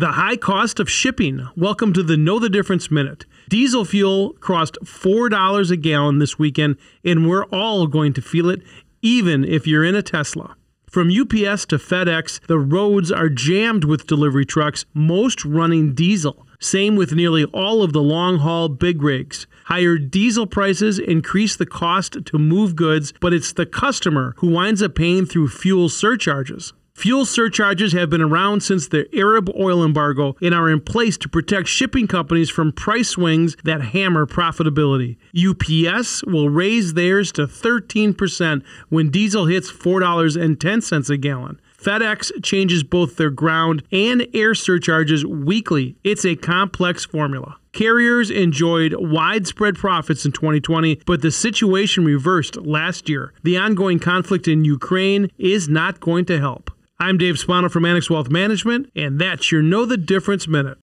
The high cost of shipping. Welcome to the Know the Difference Minute. Diesel fuel crossed $4 a gallon this weekend, and we're all going to feel it, even if you're in a Tesla. From UPS to FedEx, the roads are jammed with delivery trucks, most running diesel. Same with nearly all of the long haul big rigs. Higher diesel prices increase the cost to move goods, but it's the customer who winds up paying through fuel surcharges. Fuel surcharges have been around since the Arab oil embargo and are in place to protect shipping companies from price swings that hammer profitability. UPS will raise theirs to 13% when diesel hits $4.10 a gallon. FedEx changes both their ground and air surcharges weekly. It's a complex formula. Carriers enjoyed widespread profits in 2020, but the situation reversed last year. The ongoing conflict in Ukraine is not going to help. I'm Dave Spano from Annex Wealth Management, and that's your Know the Difference Minute.